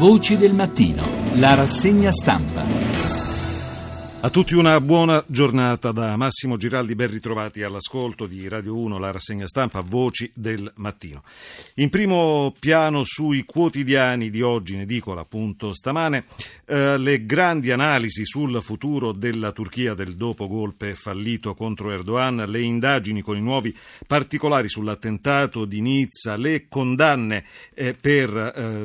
Voci del mattino, la rassegna stampa. A tutti una buona giornata da Massimo Giraldi, ben ritrovati all'ascolto di Radio 1, la rassegna stampa Voci del Mattino. In primo piano sui quotidiani di oggi, in edicola appunto stamane, eh, le grandi analisi sul futuro della Turchia del dopo golpe fallito contro Erdogan, le indagini con i nuovi particolari sull'attentato di Nizza, le condanne eh, per eh,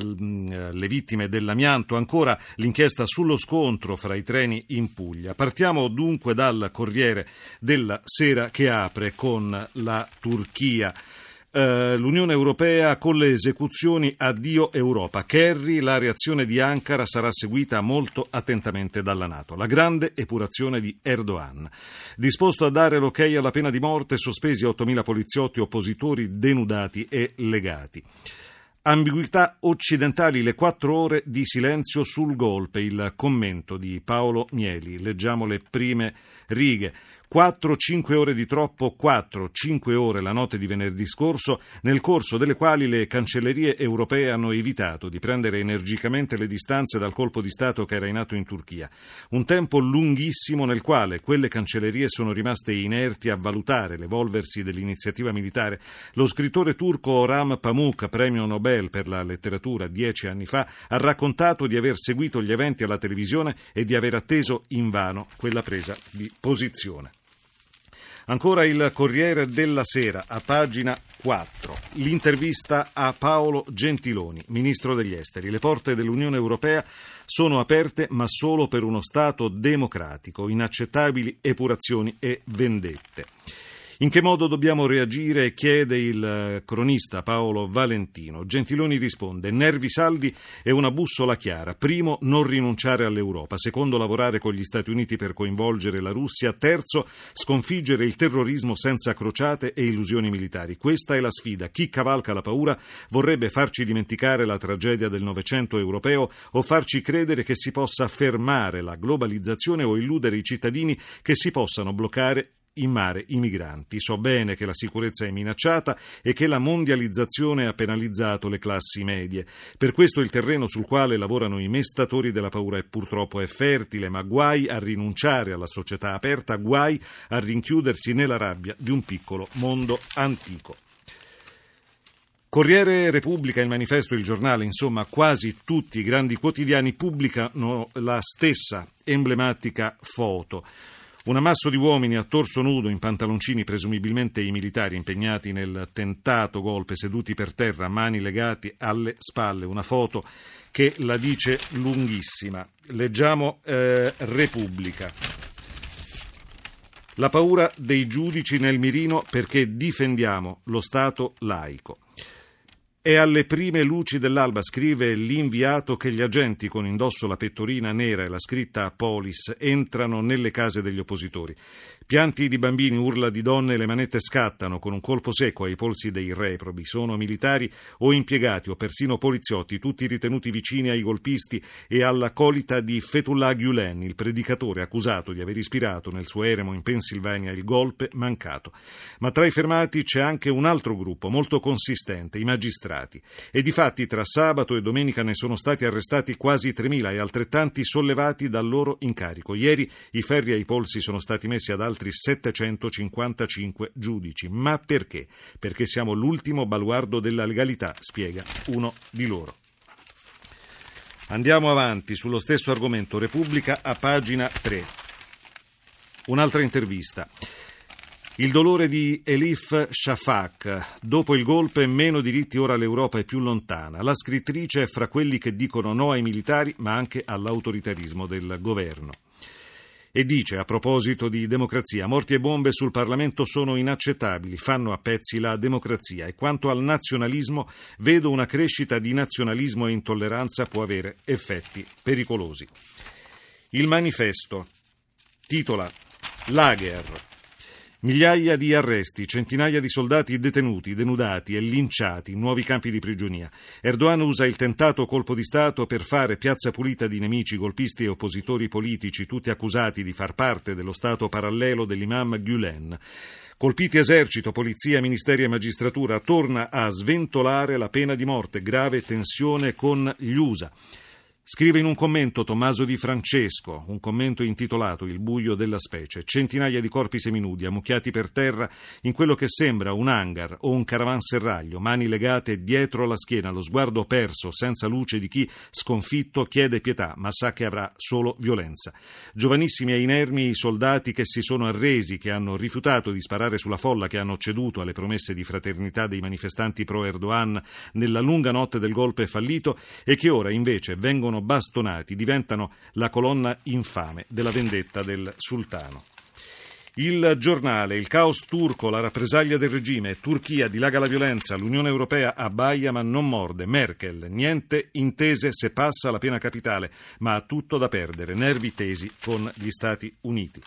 le vittime dell'amianto, ancora l'inchiesta sullo scontro fra i treni in Puglia. Italia. Partiamo dunque dal Corriere della Sera che apre con la Turchia. Uh, L'Unione Europea con le esecuzioni addio Europa. Kerry, la reazione di Ankara sarà seguita molto attentamente dalla Nato. La grande epurazione di Erdogan. Disposto a dare l'ok alla pena di morte, sospesi 8.000 poliziotti oppositori denudati e legati. Ambiguità occidentali, le quattro ore di silenzio sul golpe, il commento di Paolo Mieli. Leggiamo le prime righe. 4-5 ore di troppo, 4-5 ore la notte di venerdì scorso, nel corso delle quali le cancellerie europee hanno evitato di prendere energicamente le distanze dal colpo di Stato che era in atto in Turchia. Un tempo lunghissimo nel quale quelle cancellerie sono rimaste inerti a valutare l'evolversi dell'iniziativa militare. Lo scrittore turco Oram Pamuk, premio Nobel per la letteratura dieci anni fa, ha raccontato di aver seguito gli eventi alla televisione e di aver atteso invano quella presa di posizione. Ancora il Corriere della Sera, a pagina 4. L'intervista a Paolo Gentiloni, ministro degli esteri. Le porte dell'Unione Europea sono aperte ma solo per uno Stato democratico, inaccettabili epurazioni e vendette. In che modo dobbiamo reagire? chiede il eh, cronista Paolo Valentino. Gentiloni risponde: nervi saldi e una bussola chiara. Primo, non rinunciare all'Europa. Secondo, lavorare con gli Stati Uniti per coinvolgere la Russia. Terzo, sconfiggere il terrorismo senza crociate e illusioni militari. Questa è la sfida. Chi cavalca la paura vorrebbe farci dimenticare la tragedia del Novecento europeo o farci credere che si possa fermare la globalizzazione o illudere i cittadini che si possano bloccare in mare i migranti. So bene che la sicurezza è minacciata e che la mondializzazione ha penalizzato le classi medie. Per questo il terreno sul quale lavorano i mestatori della paura è purtroppo è fertile, ma guai a rinunciare alla società aperta, guai a rinchiudersi nella rabbia di un piccolo mondo antico. Corriere Repubblica, il manifesto, il giornale, insomma quasi tutti i grandi quotidiani pubblicano la stessa emblematica foto. Un ammasso di uomini a torso nudo in pantaloncini, presumibilmente i militari impegnati nel tentato golpe, seduti per terra, mani legati alle spalle. Una foto che la dice lunghissima. Leggiamo eh, Repubblica. La paura dei giudici nel mirino perché difendiamo lo Stato laico. È alle prime luci dell'alba, scrive l'inviato, che gli agenti con indosso la pettorina nera e la scritta Polis entrano nelle case degli oppositori. Pianti di bambini, urla di donne, le manette scattano con un colpo secco ai polsi dei reprobi. Sono militari o impiegati o persino poliziotti, tutti ritenuti vicini ai golpisti e alla colita di Fethullah Gulen, il predicatore accusato di aver ispirato nel suo eremo in Pennsylvania il golpe mancato. Ma tra i fermati c'è anche un altro gruppo molto consistente, i magistrati. E difatti tra sabato e domenica ne sono stati arrestati quasi 3.000 e altrettanti sollevati dal loro incarico. Ieri i ferri ai polsi sono stati messi ad altri altri 755 giudici. Ma perché? Perché siamo l'ultimo baluardo della legalità, spiega uno di loro. Andiamo avanti sullo stesso argomento. Repubblica a pagina 3. Un'altra intervista. Il dolore di Elif Shafak. Dopo il golpe, meno diritti, ora l'Europa è più lontana. La scrittrice è fra quelli che dicono no ai militari, ma anche all'autoritarismo del governo e dice a proposito di democrazia, morti e bombe sul Parlamento sono inaccettabili, fanno a pezzi la democrazia e quanto al nazionalismo vedo una crescita di nazionalismo e intolleranza può avere effetti pericolosi. Il manifesto titola Lager Migliaia di arresti, centinaia di soldati detenuti, denudati e linciati in nuovi campi di prigionia. Erdogan usa il tentato colpo di Stato per fare piazza pulita di nemici, golpisti e oppositori politici, tutti accusati di far parte dello Stato parallelo dell'imam Gülen. Colpiti esercito, polizia, ministeri e magistratura, torna a sventolare la pena di morte, grave tensione con gli USA. Scrive in un commento Tommaso Di Francesco, un commento intitolato Il buio della specie. Centinaia di corpi seminudi ammucchiati per terra in quello che sembra un hangar o un caravanserraglio, mani legate dietro la schiena, lo sguardo perso, senza luce di chi, sconfitto, chiede pietà, ma sa che avrà solo violenza. Giovanissimi e inermi i soldati che si sono arresi, che hanno rifiutato di sparare sulla folla, che hanno ceduto alle promesse di fraternità dei manifestanti pro Erdogan nella lunga notte del golpe fallito e che ora invece vengono vengono bastonati, diventano la colonna infame della vendetta del sultano. Il giornale, il caos turco, la rappresaglia del regime, Turchia dilaga la violenza, l'Unione Europea abbaia ma non morde, Merkel, niente intese se passa la piena capitale, ma ha tutto da perdere, nervi tesi con gli Stati Uniti.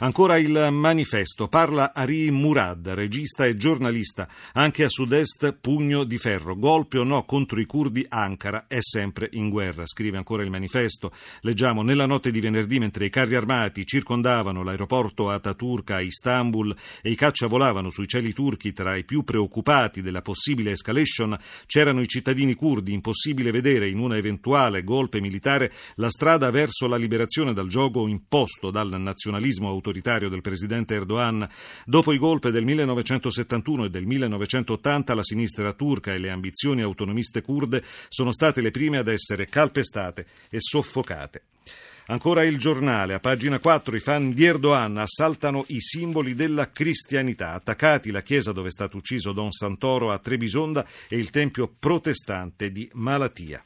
Ancora il manifesto. Parla Ari Murad, regista e giornalista. Anche a sud-est pugno di ferro. Golpe o no contro i curdi, Ankara è sempre in guerra. Scrive ancora il manifesto. Leggiamo nella notte di venerdì mentre i carri armati circondavano l'aeroporto Ataturk a Istanbul e i caccia volavano sui cieli turchi tra i più preoccupati della possibile escalation c'erano i cittadini curdi. Impossibile vedere in un eventuale golpe militare la strada verso la liberazione dal gioco imposto dal nazionalismo autoritario autoritario del presidente Erdogan. Dopo i golpe del 1971 e del 1980 la sinistra turca e le ambizioni autonomiste kurde sono state le prime ad essere calpestate e soffocate. Ancora il giornale, a pagina 4, i fan di Erdogan assaltano i simboli della cristianità, attaccati la chiesa dove è stato ucciso Don Santoro a Trebisonda e il tempio protestante di Malatia.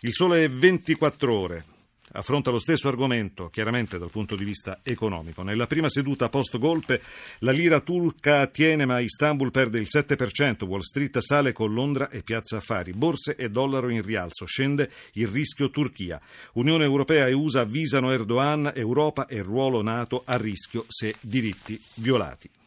Il sole 24 ore affronta lo stesso argomento, chiaramente dal punto di vista economico. Nella prima seduta post-golpe la lira turca tiene ma Istanbul perde il 7%, Wall Street sale con Londra e Piazza Affari, borse e dollaro in rialzo, scende il rischio Turchia. Unione Europea e USA avvisano Erdogan, Europa e ruolo NATO a rischio se diritti violati.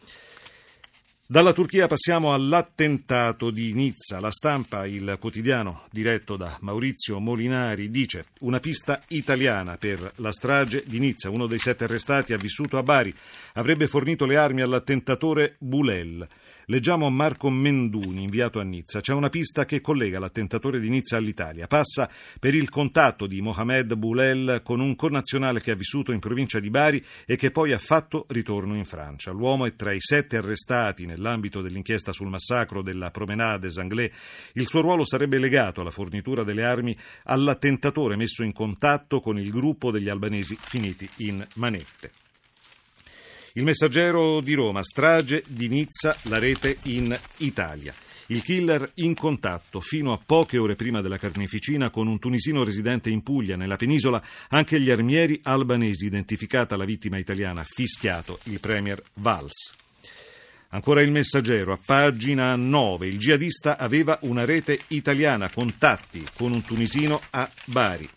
Dalla Turchia passiamo all'attentato di Nizza. La stampa, il quotidiano diretto da Maurizio Molinari, dice una pista italiana per la strage di Nizza. Uno dei sette arrestati ha vissuto a Bari. Avrebbe fornito le armi all'attentatore Bulel. Leggiamo Marco Menduni, inviato a Nizza. C'è una pista che collega l'attentatore di Nizza all'Italia. Passa per il contatto di Mohamed Boulel con un connazionale che ha vissuto in provincia di Bari e che poi ha fatto ritorno in Francia. L'uomo è tra i sette arrestati nell'ambito dell'inchiesta sul massacro della Promenade des Anglais. Il suo ruolo sarebbe legato alla fornitura delle armi all'attentatore messo in contatto con il gruppo degli albanesi finiti in manette. Il messaggero di Roma, strage di Nizza, la rete in Italia. Il killer in contatto fino a poche ore prima della carneficina con un tunisino residente in Puglia, nella penisola, anche gli armieri albanesi, identificata la vittima italiana, fischiato il premier Valls. Ancora il messaggero, a pagina 9, il jihadista aveva una rete italiana, contatti con un tunisino a Bari.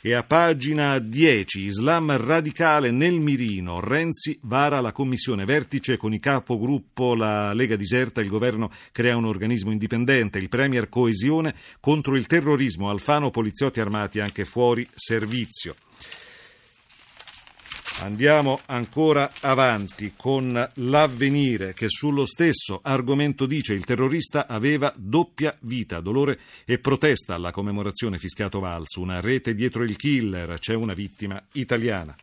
E a pagina 10, Islam radicale nel mirino, Renzi vara la commissione vertice con i capogruppo, la Lega diserta, il governo crea un organismo indipendente, il Premier coesione contro il terrorismo, Alfano poliziotti armati anche fuori servizio. Andiamo ancora avanti con l'avvenire che sullo stesso argomento dice il terrorista aveva doppia vita, dolore e protesta alla commemorazione Fischiato Vals, una rete dietro il killer, c'è una vittima italiana.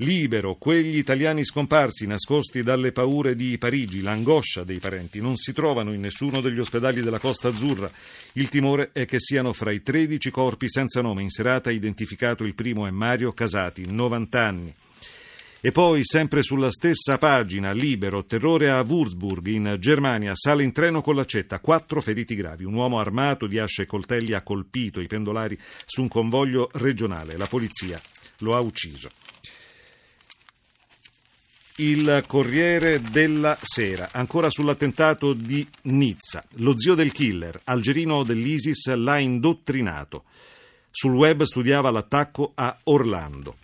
Libero, quegli italiani scomparsi, nascosti dalle paure di Parigi, l'angoscia dei parenti, non si trovano in nessuno degli ospedali della Costa Azzurra. Il timore è che siano fra i 13 corpi senza nome. In serata identificato il primo è Mario Casati, 90 anni. E poi, sempre sulla stessa pagina, libero, terrore a Würzburg, in Germania, sale in treno con l'accetta, quattro feriti gravi. Un uomo armato di asce e coltelli ha colpito i pendolari su un convoglio regionale. La polizia lo ha ucciso. Il Corriere della Sera, ancora sull'attentato di Nizza. Lo zio del killer, algerino dell'ISIS, l'ha indottrinato. Sul web studiava l'attacco a Orlando.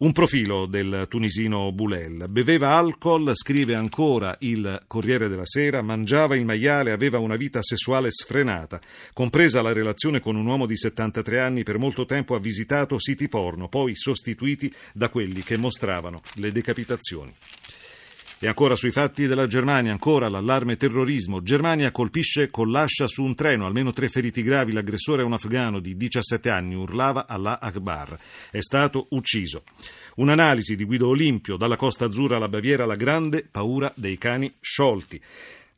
Un profilo del tunisino Boulel. Beveva alcol, scrive ancora il Corriere della Sera, mangiava il maiale, aveva una vita sessuale sfrenata. Compresa la relazione con un uomo di 73 anni, per molto tempo ha visitato siti porno, poi sostituiti da quelli che mostravano le decapitazioni. E ancora sui fatti della Germania, ancora l'allarme terrorismo. Germania colpisce con l'ascia su un treno, almeno tre feriti gravi. L'aggressore è un afgano di 17 anni, urlava Allah Akbar. È stato ucciso. Un'analisi di Guido Olimpio, dalla Costa Azzurra alla Baviera, la grande paura dei cani sciolti.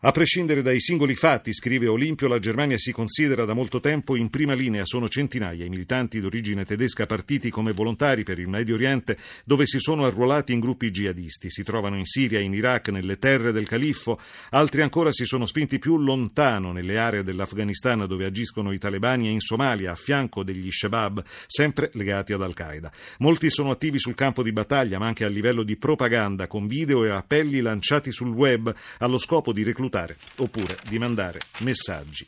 A prescindere dai singoli fatti, scrive Olimpio, la Germania si considera da molto tempo in prima linea. Sono centinaia i militanti d'origine tedesca partiti come volontari per il Medio Oriente, dove si sono arruolati in gruppi jihadisti. Si trovano in Siria, in Iraq, nelle terre del califfo. Altri ancora si sono spinti più lontano, nelle aree dell'Afghanistan dove agiscono i talebani e in Somalia, a fianco degli Shebab, sempre legati ad Al-Qaeda. Molti sono attivi sul campo di battaglia, ma anche a livello di propaganda, con video e appelli lanciati sul web allo scopo di reclutare reclutare oppure di mandare messaggi.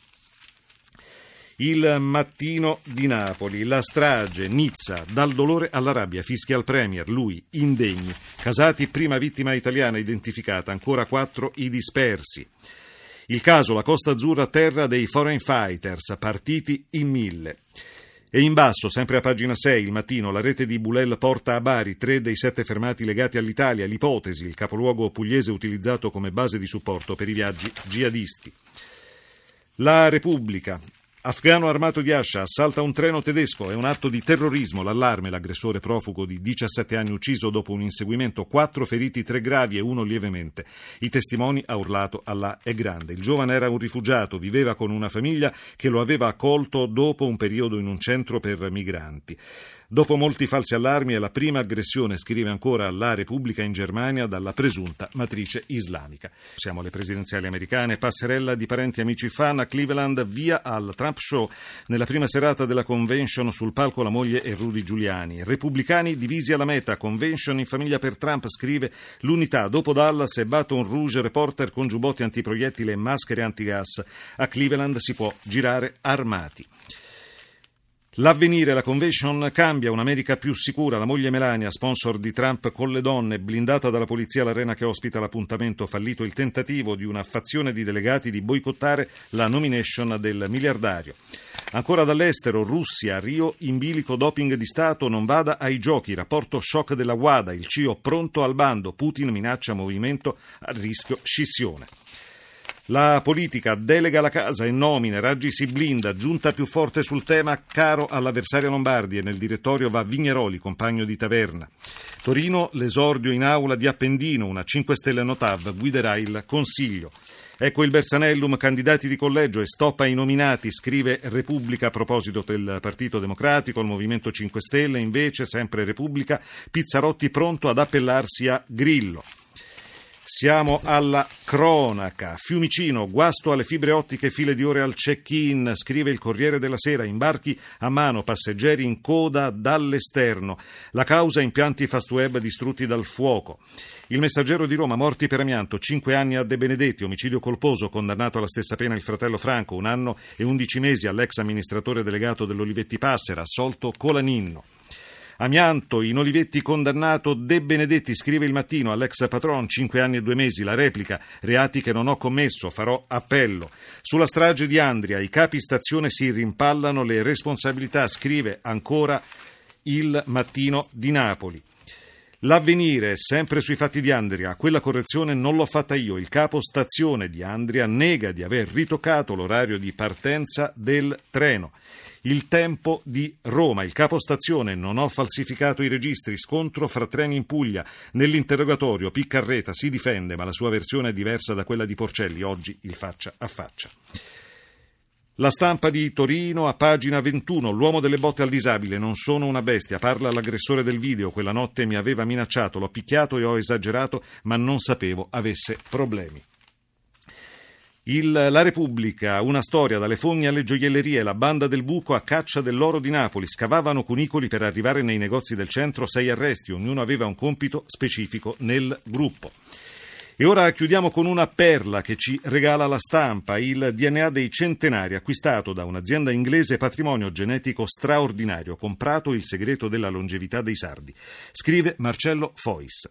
Il mattino di Napoli, la strage, Nizza, dal dolore alla rabbia, fischia al Premier, lui, indegni. Casati, prima vittima italiana identificata, ancora quattro i dispersi. Il caso, la Costa Azzurra, terra dei foreign fighters, partiti in mille. E in basso, sempre a pagina 6, il mattino, la rete di Bulel porta a Bari tre dei sette fermati legati all'Italia, l'ipotesi, il capoluogo pugliese utilizzato come base di supporto per i viaggi jihadisti. La Repubblica, Afgano armato di ascia assalta un treno tedesco, è un atto di terrorismo, l'allarme, l'aggressore profugo di 17 anni ucciso dopo un inseguimento, quattro feriti, tre gravi e uno lievemente. I testimoni ha urlato Allah è grande. Il giovane era un rifugiato, viveva con una famiglia che lo aveva accolto dopo un periodo in un centro per migranti. Dopo molti falsi allarmi è la prima aggressione, scrive ancora la Repubblica in Germania, dalla presunta matrice islamica. Siamo alle presidenziali americane, passerella di parenti e amici fan a Cleveland, via al Trump Show. Nella prima serata della convention sul palco la moglie e Rudy Giuliani. Repubblicani divisi alla meta, convention in famiglia per Trump, scrive l'unità. Dopo Dallas e Baton Rouge, reporter con giubbotti antiproiettile e maschere antigas. A Cleveland si può girare armati. L'avvenire, la convention cambia, un'America più sicura, la moglie Melania, sponsor di Trump con le donne, blindata dalla polizia l'arena che ospita l'appuntamento, fallito il tentativo di una fazione di delegati di boicottare la nomination del miliardario. Ancora dall'estero, Russia, Rio, in bilico doping di Stato, non vada ai giochi, rapporto shock della WADA, il CIO pronto al bando, Putin minaccia movimento a rischio scissione. La politica delega la casa e nomine, Raggi si blinda, giunta più forte sul tema, caro all'avversaria Lombardi e nel direttorio va Vigneroli, compagno di taverna. Torino, l'esordio in aula di Appendino, una 5 Stelle Notav, guiderà il Consiglio. Ecco il Bersanellum, candidati di collegio e stop ai nominati, scrive Repubblica a proposito del Partito Democratico, il Movimento 5 Stelle invece, sempre Repubblica, Pizzarotti pronto ad appellarsi a Grillo. Siamo alla cronaca. Fiumicino, guasto alle fibre ottiche, file di ore al check-in, scrive il Corriere della Sera, imbarchi a mano, passeggeri in coda dall'esterno. La causa impianti fast web distrutti dal fuoco. Il messaggero di Roma, morti per amianto, cinque anni a De Benedetti, omicidio colposo, condannato alla stessa pena il fratello Franco, un anno e undici mesi all'ex amministratore delegato dell'Olivetti Passera, assolto Colaninno. Amianto, in Olivetti condannato De Benedetti, scrive il mattino all'ex patron, 5 anni e 2 mesi, la replica, reati che non ho commesso, farò appello. Sulla strage di Andria, i capi stazione si rimpallano le responsabilità, scrive ancora il mattino di Napoli. L'avvenire, sempre sui fatti di Andria, quella correzione non l'ho fatta io. Il capo stazione di Andria nega di aver ritoccato l'orario di partenza del treno. Il tempo di Roma, il capo stazione, non ho falsificato i registri, scontro fra treni in Puglia. Nell'interrogatorio Piccarreta si difende, ma la sua versione è diversa da quella di Porcelli, oggi il faccia a faccia. La stampa di Torino a pagina 21. L'uomo delle botte al disabile. Non sono una bestia. Parla l'aggressore del video. Quella notte mi aveva minacciato. L'ho picchiato e ho esagerato, ma non sapevo avesse problemi. Il, la Repubblica, una storia dalle fogne alle gioiellerie, la banda del buco a caccia dell'oro di Napoli, scavavano cunicoli per arrivare nei negozi del centro, sei arresti, ognuno aveva un compito specifico nel gruppo. E ora chiudiamo con una perla che ci regala la stampa, il DNA dei centenari acquistato da un'azienda inglese patrimonio genetico straordinario, comprato il segreto della longevità dei sardi. Scrive Marcello Fois.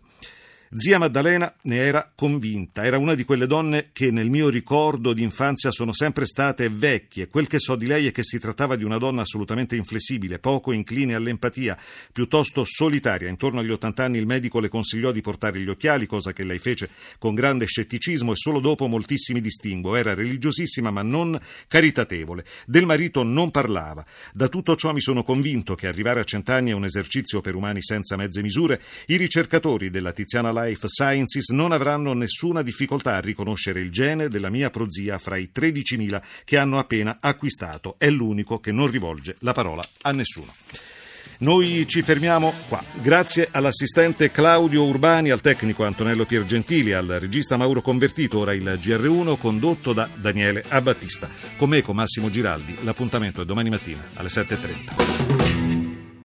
Zia Maddalena ne era convinta, era una di quelle donne che nel mio ricordo di infanzia sono sempre state vecchie. Quel che so di lei è che si trattava di una donna assolutamente inflessibile, poco incline all'empatia, piuttosto solitaria. Intorno agli 80 anni il medico le consigliò di portare gli occhiali, cosa che lei fece con grande scetticismo e solo dopo moltissimi distinguo. Era religiosissima ma non caritatevole. Del marito non parlava. Da tutto ciò mi sono convinto che arrivare a cent'anni è un esercizio per umani senza mezze misure. I ricercatori della Tiziana Life Sciences non avranno nessuna difficoltà a riconoscere il gene della mia prozia fra i 13.000 che hanno appena acquistato. È l'unico che non rivolge la parola a nessuno. Noi ci fermiamo qua. Grazie all'assistente Claudio Urbani, al tecnico Antonello Piergentili, al regista Mauro Convertito, ora il GR1 condotto da Daniele Abbattista. Con me, con Massimo Giraldi, l'appuntamento è domani mattina alle 7.30.